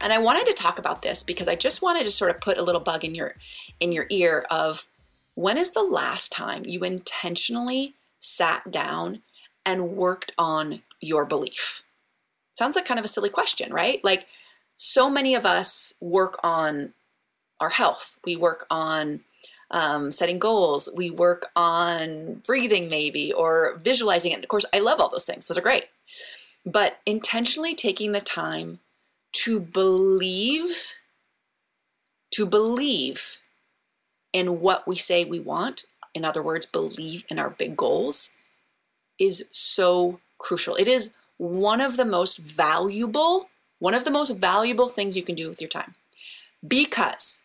And I wanted to talk about this because I just wanted to sort of put a little bug in your in your ear of when is the last time you intentionally sat down and worked on your belief? Sounds like kind of a silly question, right? Like so many of us work on our health. We work on um, setting goals. We work on breathing, maybe, or visualizing it. of course, I love all those things, those are great. But intentionally taking the time to believe, to believe in what we say we want, in other words, believe in our big goals, is so crucial. It is one of the most valuable, one of the most valuable things you can do with your time. Because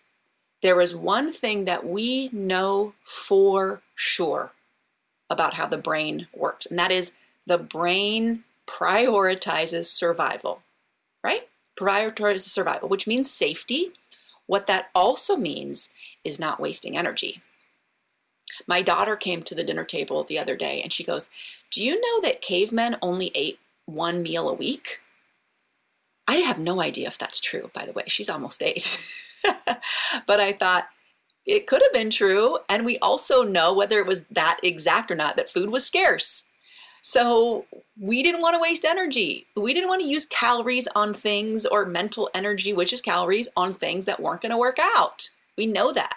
there is one thing that we know for sure about how the brain works, and that is the brain prioritizes survival, right? Prioritizes survival, which means safety. What that also means is not wasting energy. My daughter came to the dinner table the other day and she goes, Do you know that cavemen only ate one meal a week? I have no idea if that's true, by the way. She's almost eight. but I thought it could have been true. And we also know, whether it was that exact or not, that food was scarce. So we didn't want to waste energy. We didn't want to use calories on things or mental energy, which is calories, on things that weren't going to work out. We know that.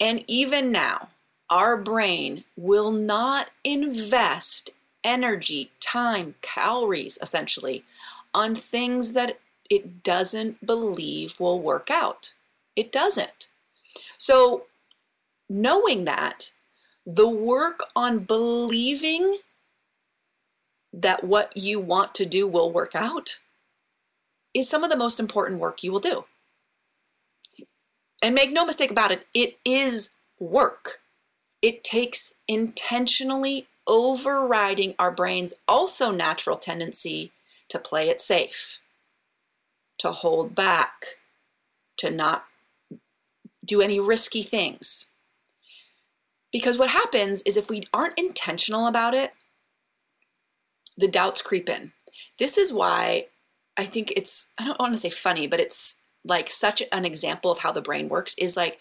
And even now, our brain will not invest energy, time, calories, essentially, on things that it doesn't believe will work out. It doesn't. So, knowing that the work on believing that what you want to do will work out is some of the most important work you will do. And make no mistake about it, it is work. It takes intentionally overriding our brain's also natural tendency to play it safe, to hold back, to not do any risky things. Because what happens is if we aren't intentional about it, the doubts creep in. This is why I think it's, I don't want to say funny, but it's like such an example of how the brain works is like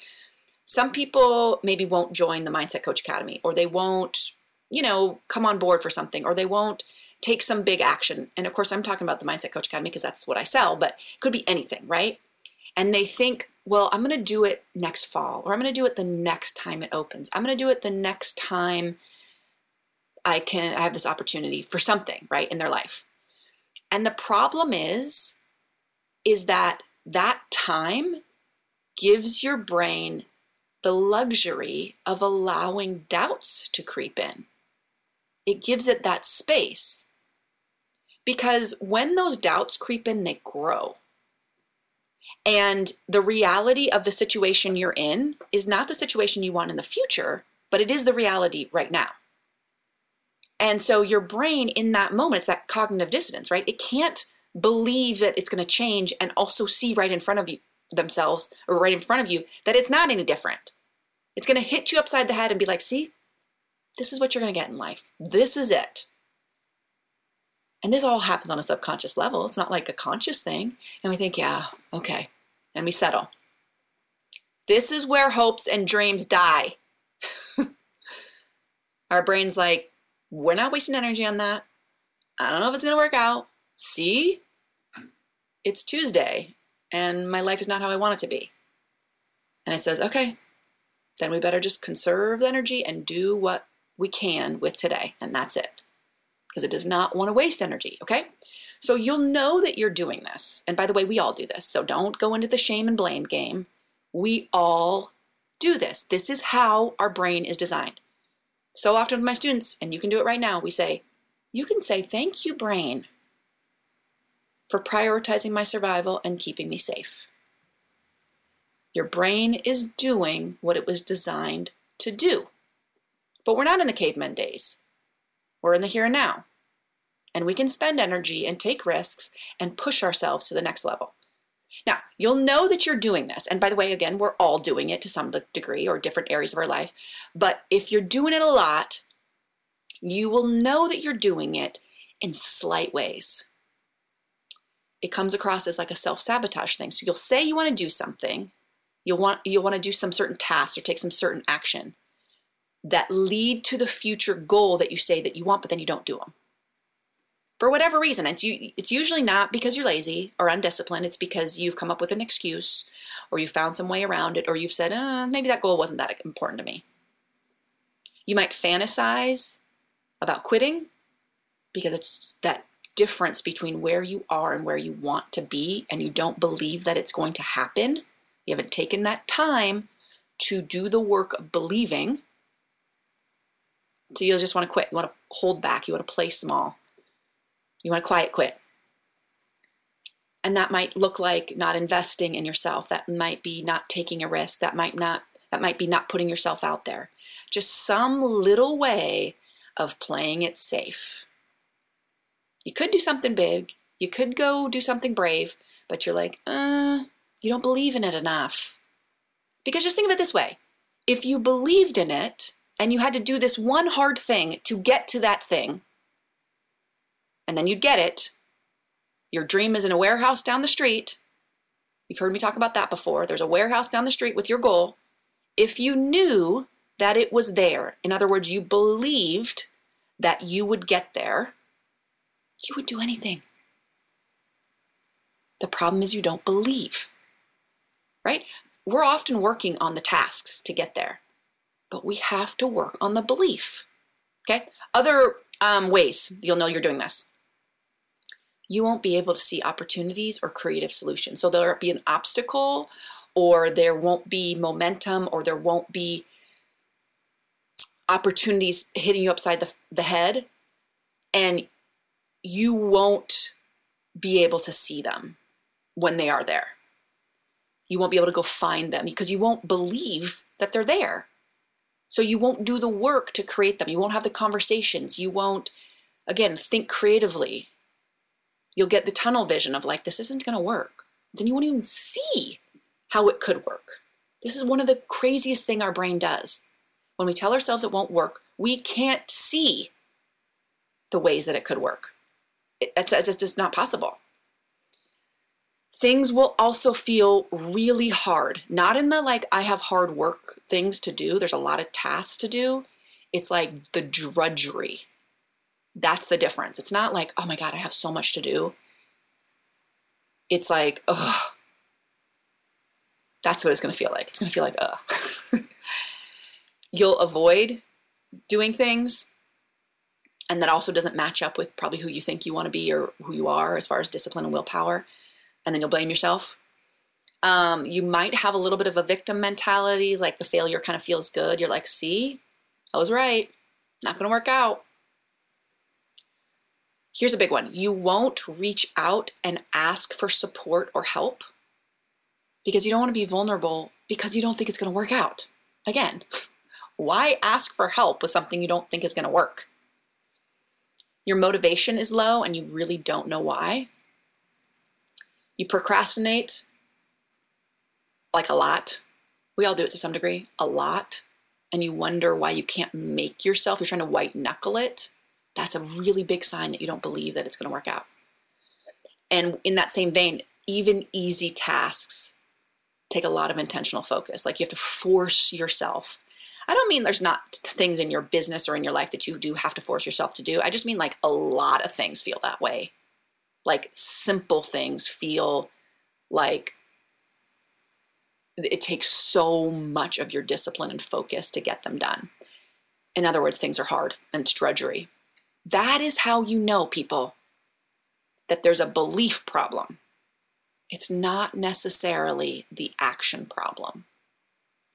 some people maybe won't join the Mindset Coach Academy or they won't, you know, come on board for something or they won't take some big action. And of course, I'm talking about the Mindset Coach Academy because that's what I sell, but it could be anything, right? And they think well, I'm going to do it next fall, or I'm going to do it the next time it opens. I'm going to do it the next time I can I have this opportunity for something, right, in their life. And the problem is is that that time gives your brain the luxury of allowing doubts to creep in. It gives it that space. Because when those doubts creep in, they grow. And the reality of the situation you're in is not the situation you want in the future, but it is the reality right now. And so your brain in that moment, it's that cognitive dissonance, right? It can't believe that it's going to change and also see right in front of you themselves or right in front of you that it's not any different. It's going to hit you upside the head and be like, see, this is what you're going to get in life. This is it. And this all happens on a subconscious level. It's not like a conscious thing. And we think, yeah, okay, and we settle. This is where hopes and dreams die. Our brain's like, we're not wasting energy on that. I don't know if it's going to work out. See? It's Tuesday and my life is not how I want it to be. And it says, okay, then we better just conserve the energy and do what we can with today. And that's it. Because it does not want to waste energy, okay? So you'll know that you're doing this. And by the way, we all do this. So don't go into the shame and blame game. We all do this. This is how our brain is designed. So often with my students, and you can do it right now, we say, you can say, thank you, brain. for prioritizing my survival and keeping me safe. Your brain is doing what it was designed to do. But we're not in the caveman days. We're in the here and now. And we can spend energy and take risks and push ourselves to the next level. Now, you'll know that you're doing this. And by the way, again, we're all doing it to some degree or different areas of our life. But if you're doing it a lot, you will know that you're doing it in slight ways. It comes across as like a self-sabotage thing. So you'll say you want to do something, you'll want you'll want to do some certain tasks or take some certain action that lead to the future goal that you say that you want, but then you don't do them for whatever reason. It's it's usually not because you're lazy or undisciplined. It's because you've come up with an excuse, or you've found some way around it, or you've said, uh, maybe that goal wasn't that important to me. You might fantasize about quitting because it's that difference between where you are and where you want to be, and you don't believe that it's going to happen. You haven't taken that time to do the work of believing. So you'll just want to quit. You want to hold back. You want to play small. You want to quiet quit. And that might look like not investing in yourself. That might be not taking a risk. That might not that might be not putting yourself out there. Just some little way of playing it safe. You could do something big. You could go do something brave, but you're like, uh, you don't believe in it enough. Because just think of it this way if you believed in it and you had to do this one hard thing to get to that thing, and then you'd get it. Your dream is in a warehouse down the street. You've heard me talk about that before. There's a warehouse down the street with your goal. If you knew that it was there, in other words, you believed that you would get there, you would do anything. The problem is you don't believe, right? We're often working on the tasks to get there, but we have to work on the belief. Okay? Other um, ways you'll know you're doing this you won't be able to see opportunities or creative solutions. So there'll be an obstacle, or there won't be momentum, or there won't be opportunities hitting you upside the, the head, and you won't be able to see them when they are there. You won't be able to go find them because you won't believe that they're there. So you won't do the work to create them. You won't have the conversations. You won't, again, think creatively you'll get the tunnel vision of like, this isn't going to work. Then you won't even see how it could work. This is one of the craziest thing our brain does. When we tell ourselves it won't work, we can't see the ways that it could work. It, It's, it's just not possible. Things will also feel really hard. Not in the like, I have hard work things to do, there's a lot of tasks to do. It's like the drudgery that's the difference. It's not like, oh my God, I have so much to do. It's like, oh, that's what it's going to feel like. It's going to feel like, ugh. You'll avoid doing things, and that also doesn't match up with probably who you think you want to be or who you are as far as discipline and willpower. And then you'll blame yourself. Um, you might have a little bit of a victim mentality, like the failure kind of feels good. You're like, see, I was right. Not going to work out. Here's a big one you won't reach out and ask for support or help because you don't want to be vulnerable because you don't think it's going to work out. Again, why ask for help with something you don't think is going to work? Your motivation is low and you really don't know why. You procrastinate like a lot. We all do it to some degree, a lot. And you wonder why you can't make yourself, you're trying to white knuckle it that's a really big sign that you don't believe that it's going to work out. And in that same vein, even easy tasks take a lot of intentional focus. Like you have to force yourself. I don't mean there's not things in your business or in your life that you do have to force yourself to do. I just mean like a lot of things feel that way. Like simple things feel like it takes so much of your discipline and focus to get them done. In other words, things are hard and it's drudgery. That is how you know, people, that there's a belief problem. It's not necessarily the action problem.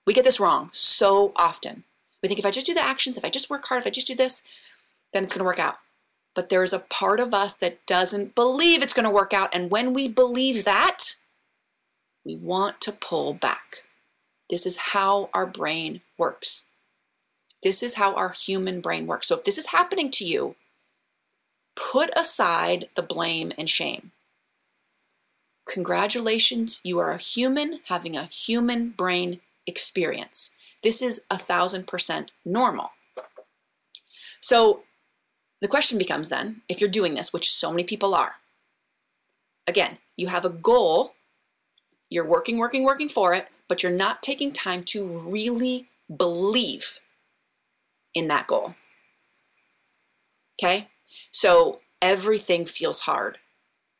We get this wrong so often. We think if I just do the actions, if I just work hard, if I just do this, then it's going to work out. but there's a part of us that doesn't believe it's going to work out. And when we believe that, we want to pull back. This is how our brain works. This is how our human brain works. So if this is happening to you, put aside the blame and shame. Congratulations, you are a human having a human brain experience. This is a thousand percent normal. So the question becomes then if you're doing this, which so many people are, again, you have a goal, you're working, working, working for it, but you're not taking time to really believe in that goal. Okay? So everything feels hard.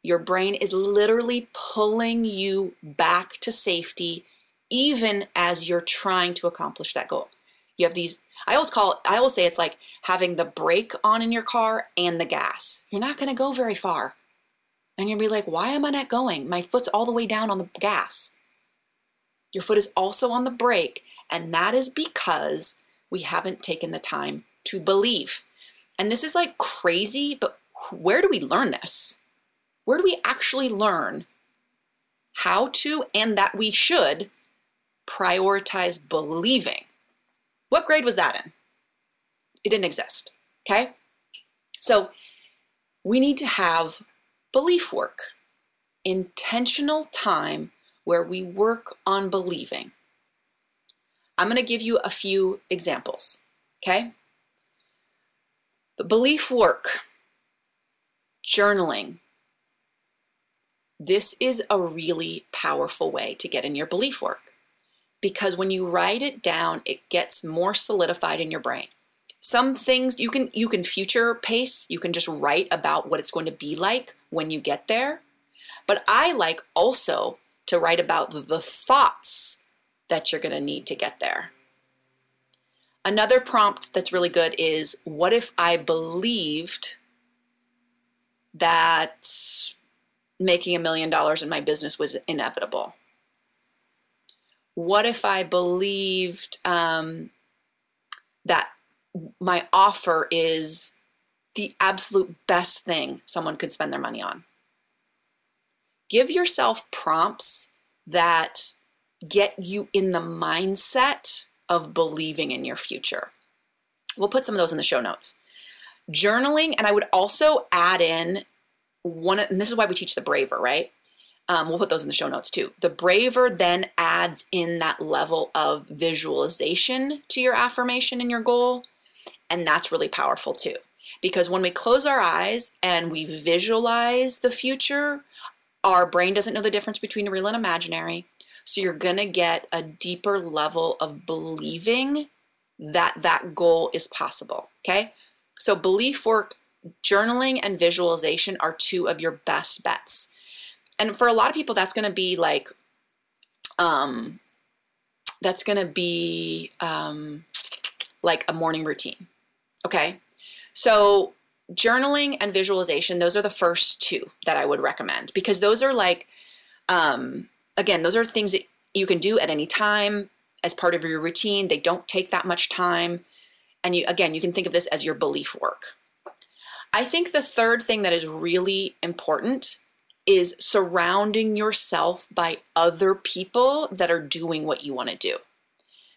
Your brain is literally pulling you back to safety even as you're trying to accomplish that goal. You have these I always call I always say it's like having the brake on in your car and the gas. You're not going to go very far. And you'll be like, why am I not going? My foot's all the way down on the gas. Your foot is also on the brake, and that is because we haven't taken the time to believe. And this is like crazy, but where do we learn this? Where do we actually learn how to and that we should prioritize believing? What grade was that in? It didn't exist. Okay? So we need to have belief work, intentional time where we work on believing. I'm going to give you a few examples. Okay? The belief work, journaling. This is a really powerful way to get in your belief work because when you write it down, it gets more solidified in your brain. Some things you can you can future pace, you can just write about what it's going to be like when you get there. But I like also to write about the thoughts that you're going to need to get there. Another prompt that's really good is what if I believed that making a million dollars in my business was inevitable? what if I believed um, that my offer is the absolute best thing someone could spend their money on? Give yourself prompts that get you in the mindset of believing in your future. We'll put some of those in the show notes. Journaling, and I would also add in one, and this is why we teach the braver, right? Um, we'll put those in the show notes too. The braver then adds in that level of visualization to your affirmation and your goal. And that's really powerful too. Because when we close our eyes and we visualize the future, our brain doesn't know the difference between real and imaginary. So you're going to get a deeper level of believing that that goal is possible. Okay. So belief work, journaling, and visualization are two of your best bets and for a lot of people that's going to be like um that's going to be um like a morning routine okay so journaling and visualization those are the first two that i would recommend because those are like um again those are things that you can do at any time as part of your routine. They don't take that much time. And you again you can think of this as your belief work. I think the third thing that is really important is surrounding yourself by other people that are doing what you want to do.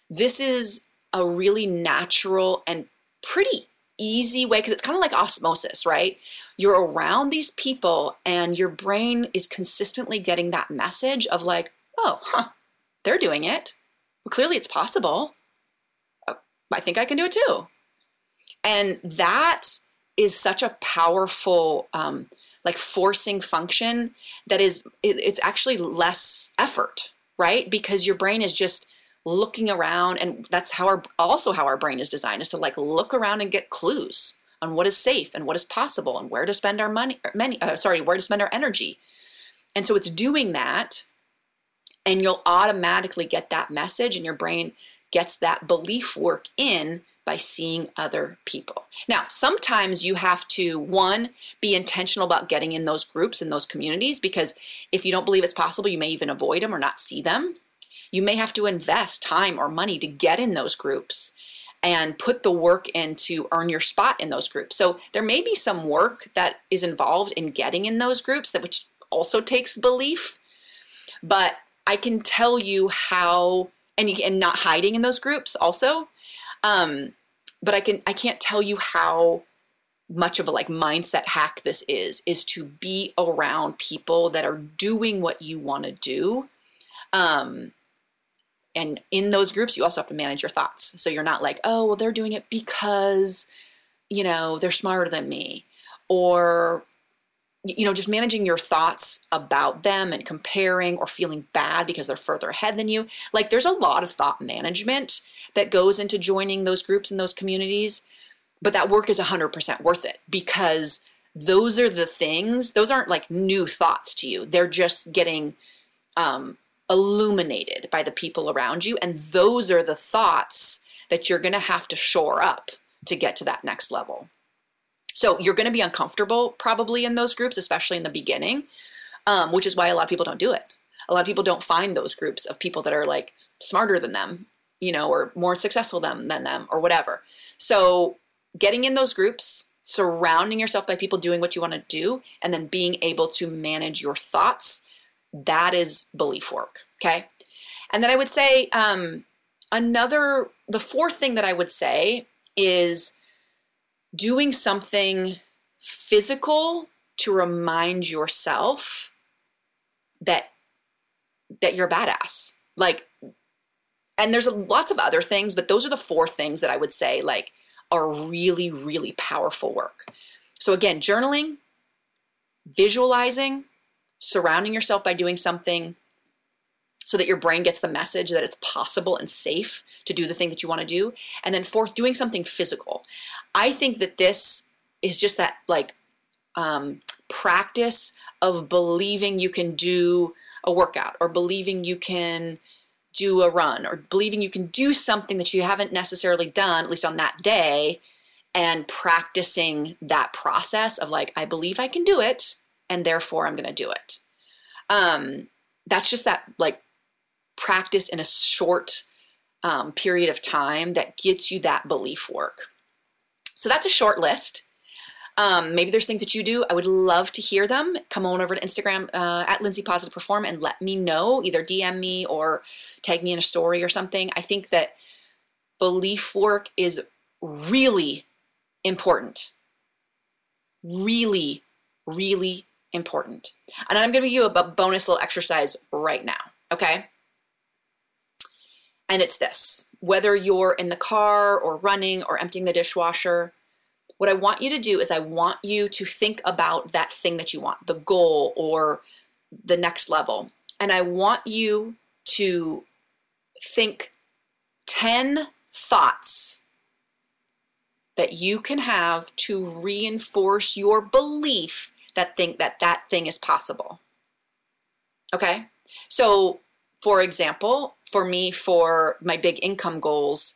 This is a really natural and pretty easy way because it's kind of like osmosis, right? You're around these people and your brain is consistently getting that message of like, oh, huh, they're doing it. Well, clearly it's possible. Oh, I think I can do it too. And that is such a powerful um, like forcing function that is it, it's actually less effort right because your brain is just looking around and that's how our also how our brain is designed is to like look around and get clues on what is safe and what is possible and where to spend our money many uh, sorry where to spend our energy and so it's doing that and you'll automatically get that message and your brain gets that belief work in by seeing other people. Now, sometimes you have to, one, be intentional about getting in those groups and those communities because if you don't believe it's possible, you may even avoid them or not see them. You may have to invest time or money to get in those groups. and put the work in to earn your spot in those groups. So there may be some work that is involved in getting in those groups that which also takes belief, but I can tell you how and and not hiding in those groups also. Um, but I can I can't tell you how much of a like mindset hack this is is to be around people that are doing what you want to do um and in those groups you also have to manage your thoughts. So you're not like oh well they're doing it because you know they're smarter than me. Or you know just managing your thoughts about them and comparing or feeling bad because they're further ahead than you. Like there's a lot of thought management that goes into joining those groups and those communities but that work is 100% worth it because those are the things those aren't like new thoughts to you. They're just getting um, illuminated by the people around you and those are the thoughts that you're going to have to shore up to get to that next level. So you're going to be uncomfortable probably in those groups especially in the beginning um, which is why a lot of people don't do it. A lot of people don't find those groups of people that are like smarter than them you know or more successful than, than them or whatever. So getting in those groups, surrounding yourself by people doing what you want to do, and then being able to manage your thoughts, that is belief work. Okay. And then I would say um, another, the fourth thing that I would say is doing something physical to remind yourself that that you're badass like and there's lots of other things but those are the four things that i would say like are really, really powerful work. So, again, journaling, visualizing, surrounding yourself by doing something so that your brain gets the message that it's possible and safe to do the thing that you want to do. And then, fourth, doing something physical. I think that this is just that like um, practice of believing you can do a workout or believing you can do a run or believing you can do something that you haven't necessarily done, at least on that day, and practicing that process of like, I believe I can do it, and therefore I'm going to do it. Um, that's just that like practice in a short um, period of time that gets you that belief work. So that's a short list. Um, maybe there's things that you do. I would love to hear them. Come on over to Instagram uh, at Lindsay Positive Perform and let me know. Either DM me or tag me in a story or something. I think that belief work is really important. Really, really important. And I'm going to give you a bonus little exercise right now. Okay. And it's this whether you're in the car or running or emptying the dishwasher, what I want you to do is I want you to think about that thing that you want, the goal or the next level. And I want you to think 10 thoughts that you can have to reinforce your belief that think that that thing is possible. Okay? So, for example, for me for my big income goals,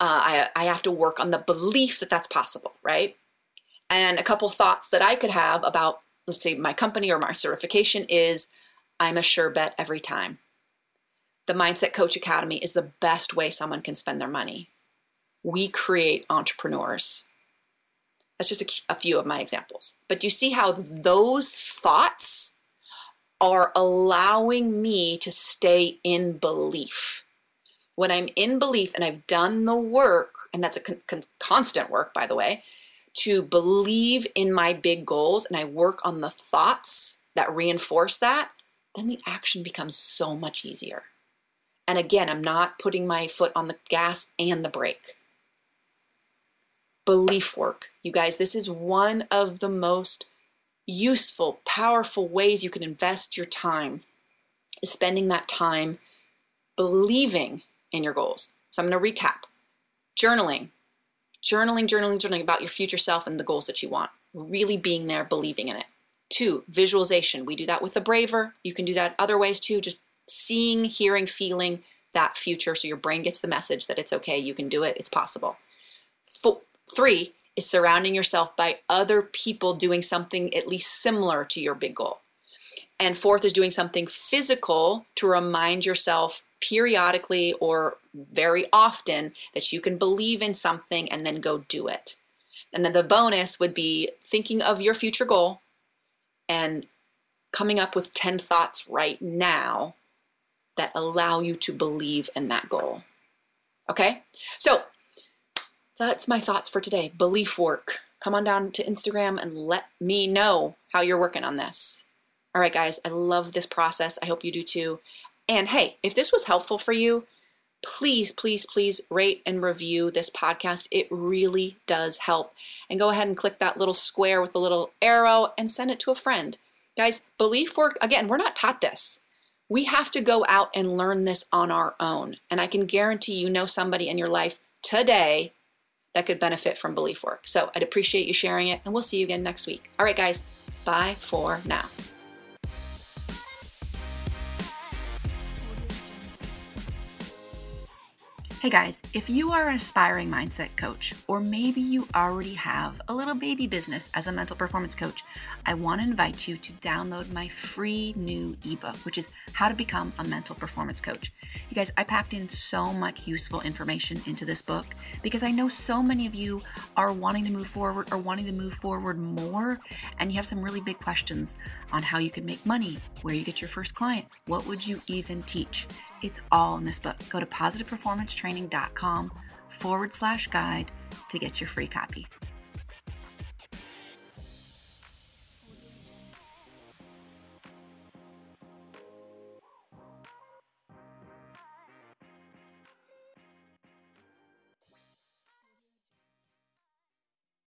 uh, I, I have to work on the belief that that's possible, right? And a couple thoughts that I could have about, let's say, my company or my certification is I'm a sure bet every time. The Mindset Coach Academy is the best way someone can spend their money. We create entrepreneurs. That's just a, a few of my examples. But do you see how those thoughts are allowing me to stay in belief? when I'm in belief and I've done the work, and that's a con- con- constant work, by the way, to believe in my big goals and I work on the thoughts that reinforce that, then the action becomes so much easier. And again, I'm not putting my foot on the gas and the brake. Belief work. You guys, this is one of the most useful, powerful ways you can invest your time, is spending that time believing in your goals. So I'm going to recap journaling, journaling, journaling, journaling about your future self and the goals that you want, really being there, believing in it. Two, visualization. We do that with the braver. You can do that other ways too, just seeing, hearing, feeling that future so your brain gets the message that it's okay, you can do it, it's possible. Four, three is surrounding yourself by other people doing something at least similar to your big goal. And fourth is doing something physical to remind yourself periodically or very often that you can believe in something and then go do it. And then the bonus would be thinking of your future goal and coming up with 10 thoughts right now that allow you to believe in that goal. Okay? So that's my thoughts for today. Belief work. Come on down to Instagram and let me know how you're working on this. All right, guys, I love this process. I hope you do too. And hey, if this was helpful for you, please, please, please rate and review this podcast. It really does help. And go ahead and click that little square with the little arrow and send it to a friend. Guys, belief work, again, we're not taught this. We have to go out and learn this on our own. And I can guarantee you know somebody in your life today that could benefit from belief work. So I'd appreciate you sharing it, and we'll see you again next week. All right, guys, bye for now. Hey guys, if you are an aspiring mindset coach, or maybe you already have a little baby business as a mental performance coach, I want to invite you to download my free new ebook, which is How to Become a Mental Performance Coach. You guys, I packed in so much useful information into this book because I know so many of you are wanting to move forward or wanting to move forward more, and you have some really big questions on how you can make money, where you get your first client, what would you even teach? It's all in this book. Go to positiveperformancetraining.com forward slash guide to get your free copy.